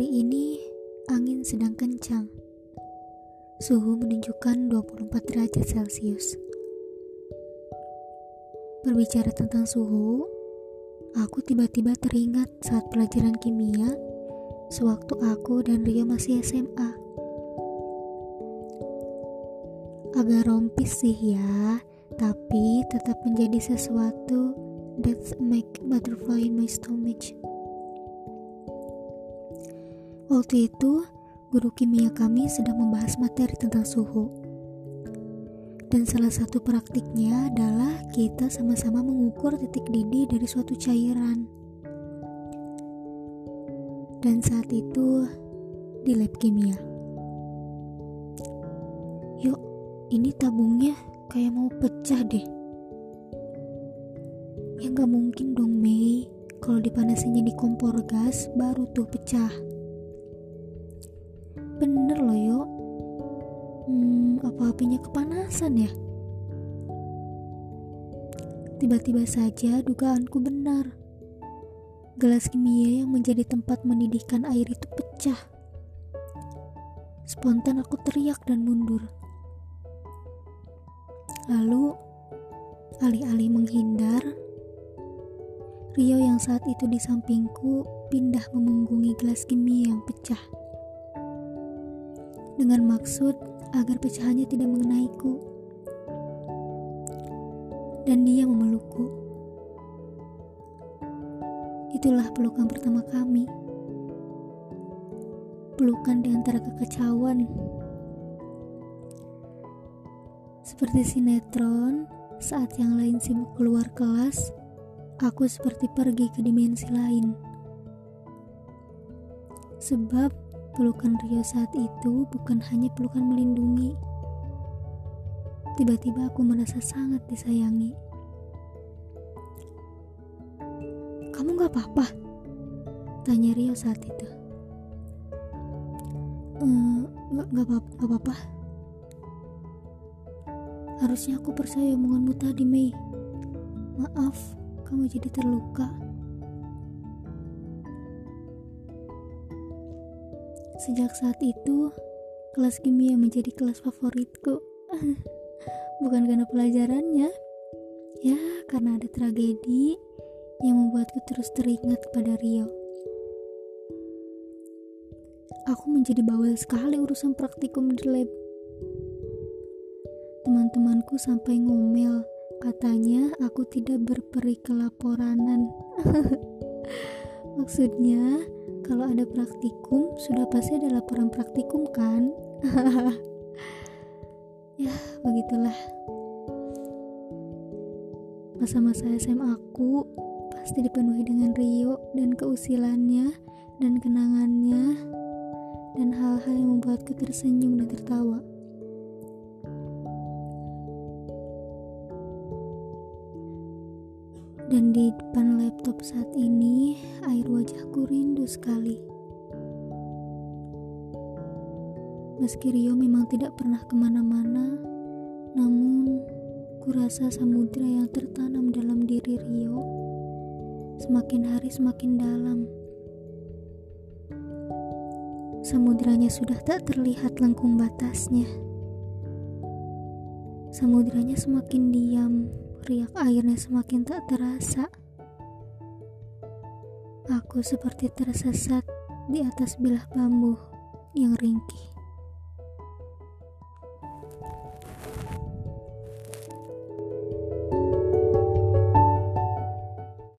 Hari ini angin sedang kencang. Suhu menunjukkan 24 derajat Celcius. Berbicara tentang suhu, aku tiba-tiba teringat saat pelajaran kimia sewaktu aku dan Rio masih SMA. Agak rompis sih ya, tapi tetap menjadi sesuatu that make butterfly in my stomach. Waktu itu, guru kimia kami sedang membahas materi tentang suhu. Dan salah satu praktiknya adalah kita sama-sama mengukur titik didih dari suatu cairan. Dan saat itu di lab kimia. Yuk, ini tabungnya kayak mau pecah deh. Ya nggak mungkin dong Mei, kalau dipanasinya di kompor gas baru tuh pecah. Bener loh yuk Hmm apa apinya kepanasan ya? Tiba-tiba saja dugaanku benar. Gelas kimia yang menjadi tempat mendidihkan air itu pecah. Spontan aku teriak dan mundur. Lalu Alih-alih menghindar Rio yang saat itu di sampingku pindah memunggungi gelas kimia yang pecah dengan maksud agar pecahannya tidak mengenaiku. Dan dia memelukku. Itulah pelukan pertama kami. Pelukan di antara kekacauan. Seperti sinetron, saat yang lain sibuk keluar kelas, aku seperti pergi ke dimensi lain. Sebab Pelukan Rio saat itu bukan hanya pelukan melindungi. Tiba-tiba aku merasa sangat disayangi. Kamu gak apa-apa? Tanya Rio saat itu. Ehm, gak, gak apa-apa. Harusnya aku percaya omonganmu tadi, Mei. Maaf, kamu jadi terluka. Sejak saat itu, kelas kimia menjadi kelas favoritku. Bukan karena pelajarannya, ya karena ada tragedi yang membuatku terus teringat pada Rio. Aku menjadi bawel sekali urusan praktikum di lab. Teman-temanku sampai ngomel, katanya aku tidak berperi kelaporanan. Maksudnya, kalau ada praktikum, sudah pasti ada laporan praktikum kan? ya, begitulah. Masa-masa SMA aku pasti dipenuhi dengan Rio dan keusilannya dan kenangannya dan hal-hal yang membuatku tersenyum dan tertawa. Dan di depan laptop saat ini, air wajahku rindu sekali. Meski Rio memang tidak pernah ke mana-mana, namun kurasa samudra yang tertanam dalam diri Rio semakin hari semakin dalam. Samudranya sudah tak terlihat lengkung batasnya. Samudranya semakin diam, riak airnya semakin tak terasa. Aku seperti tersesat di atas bilah bambu yang ringkih.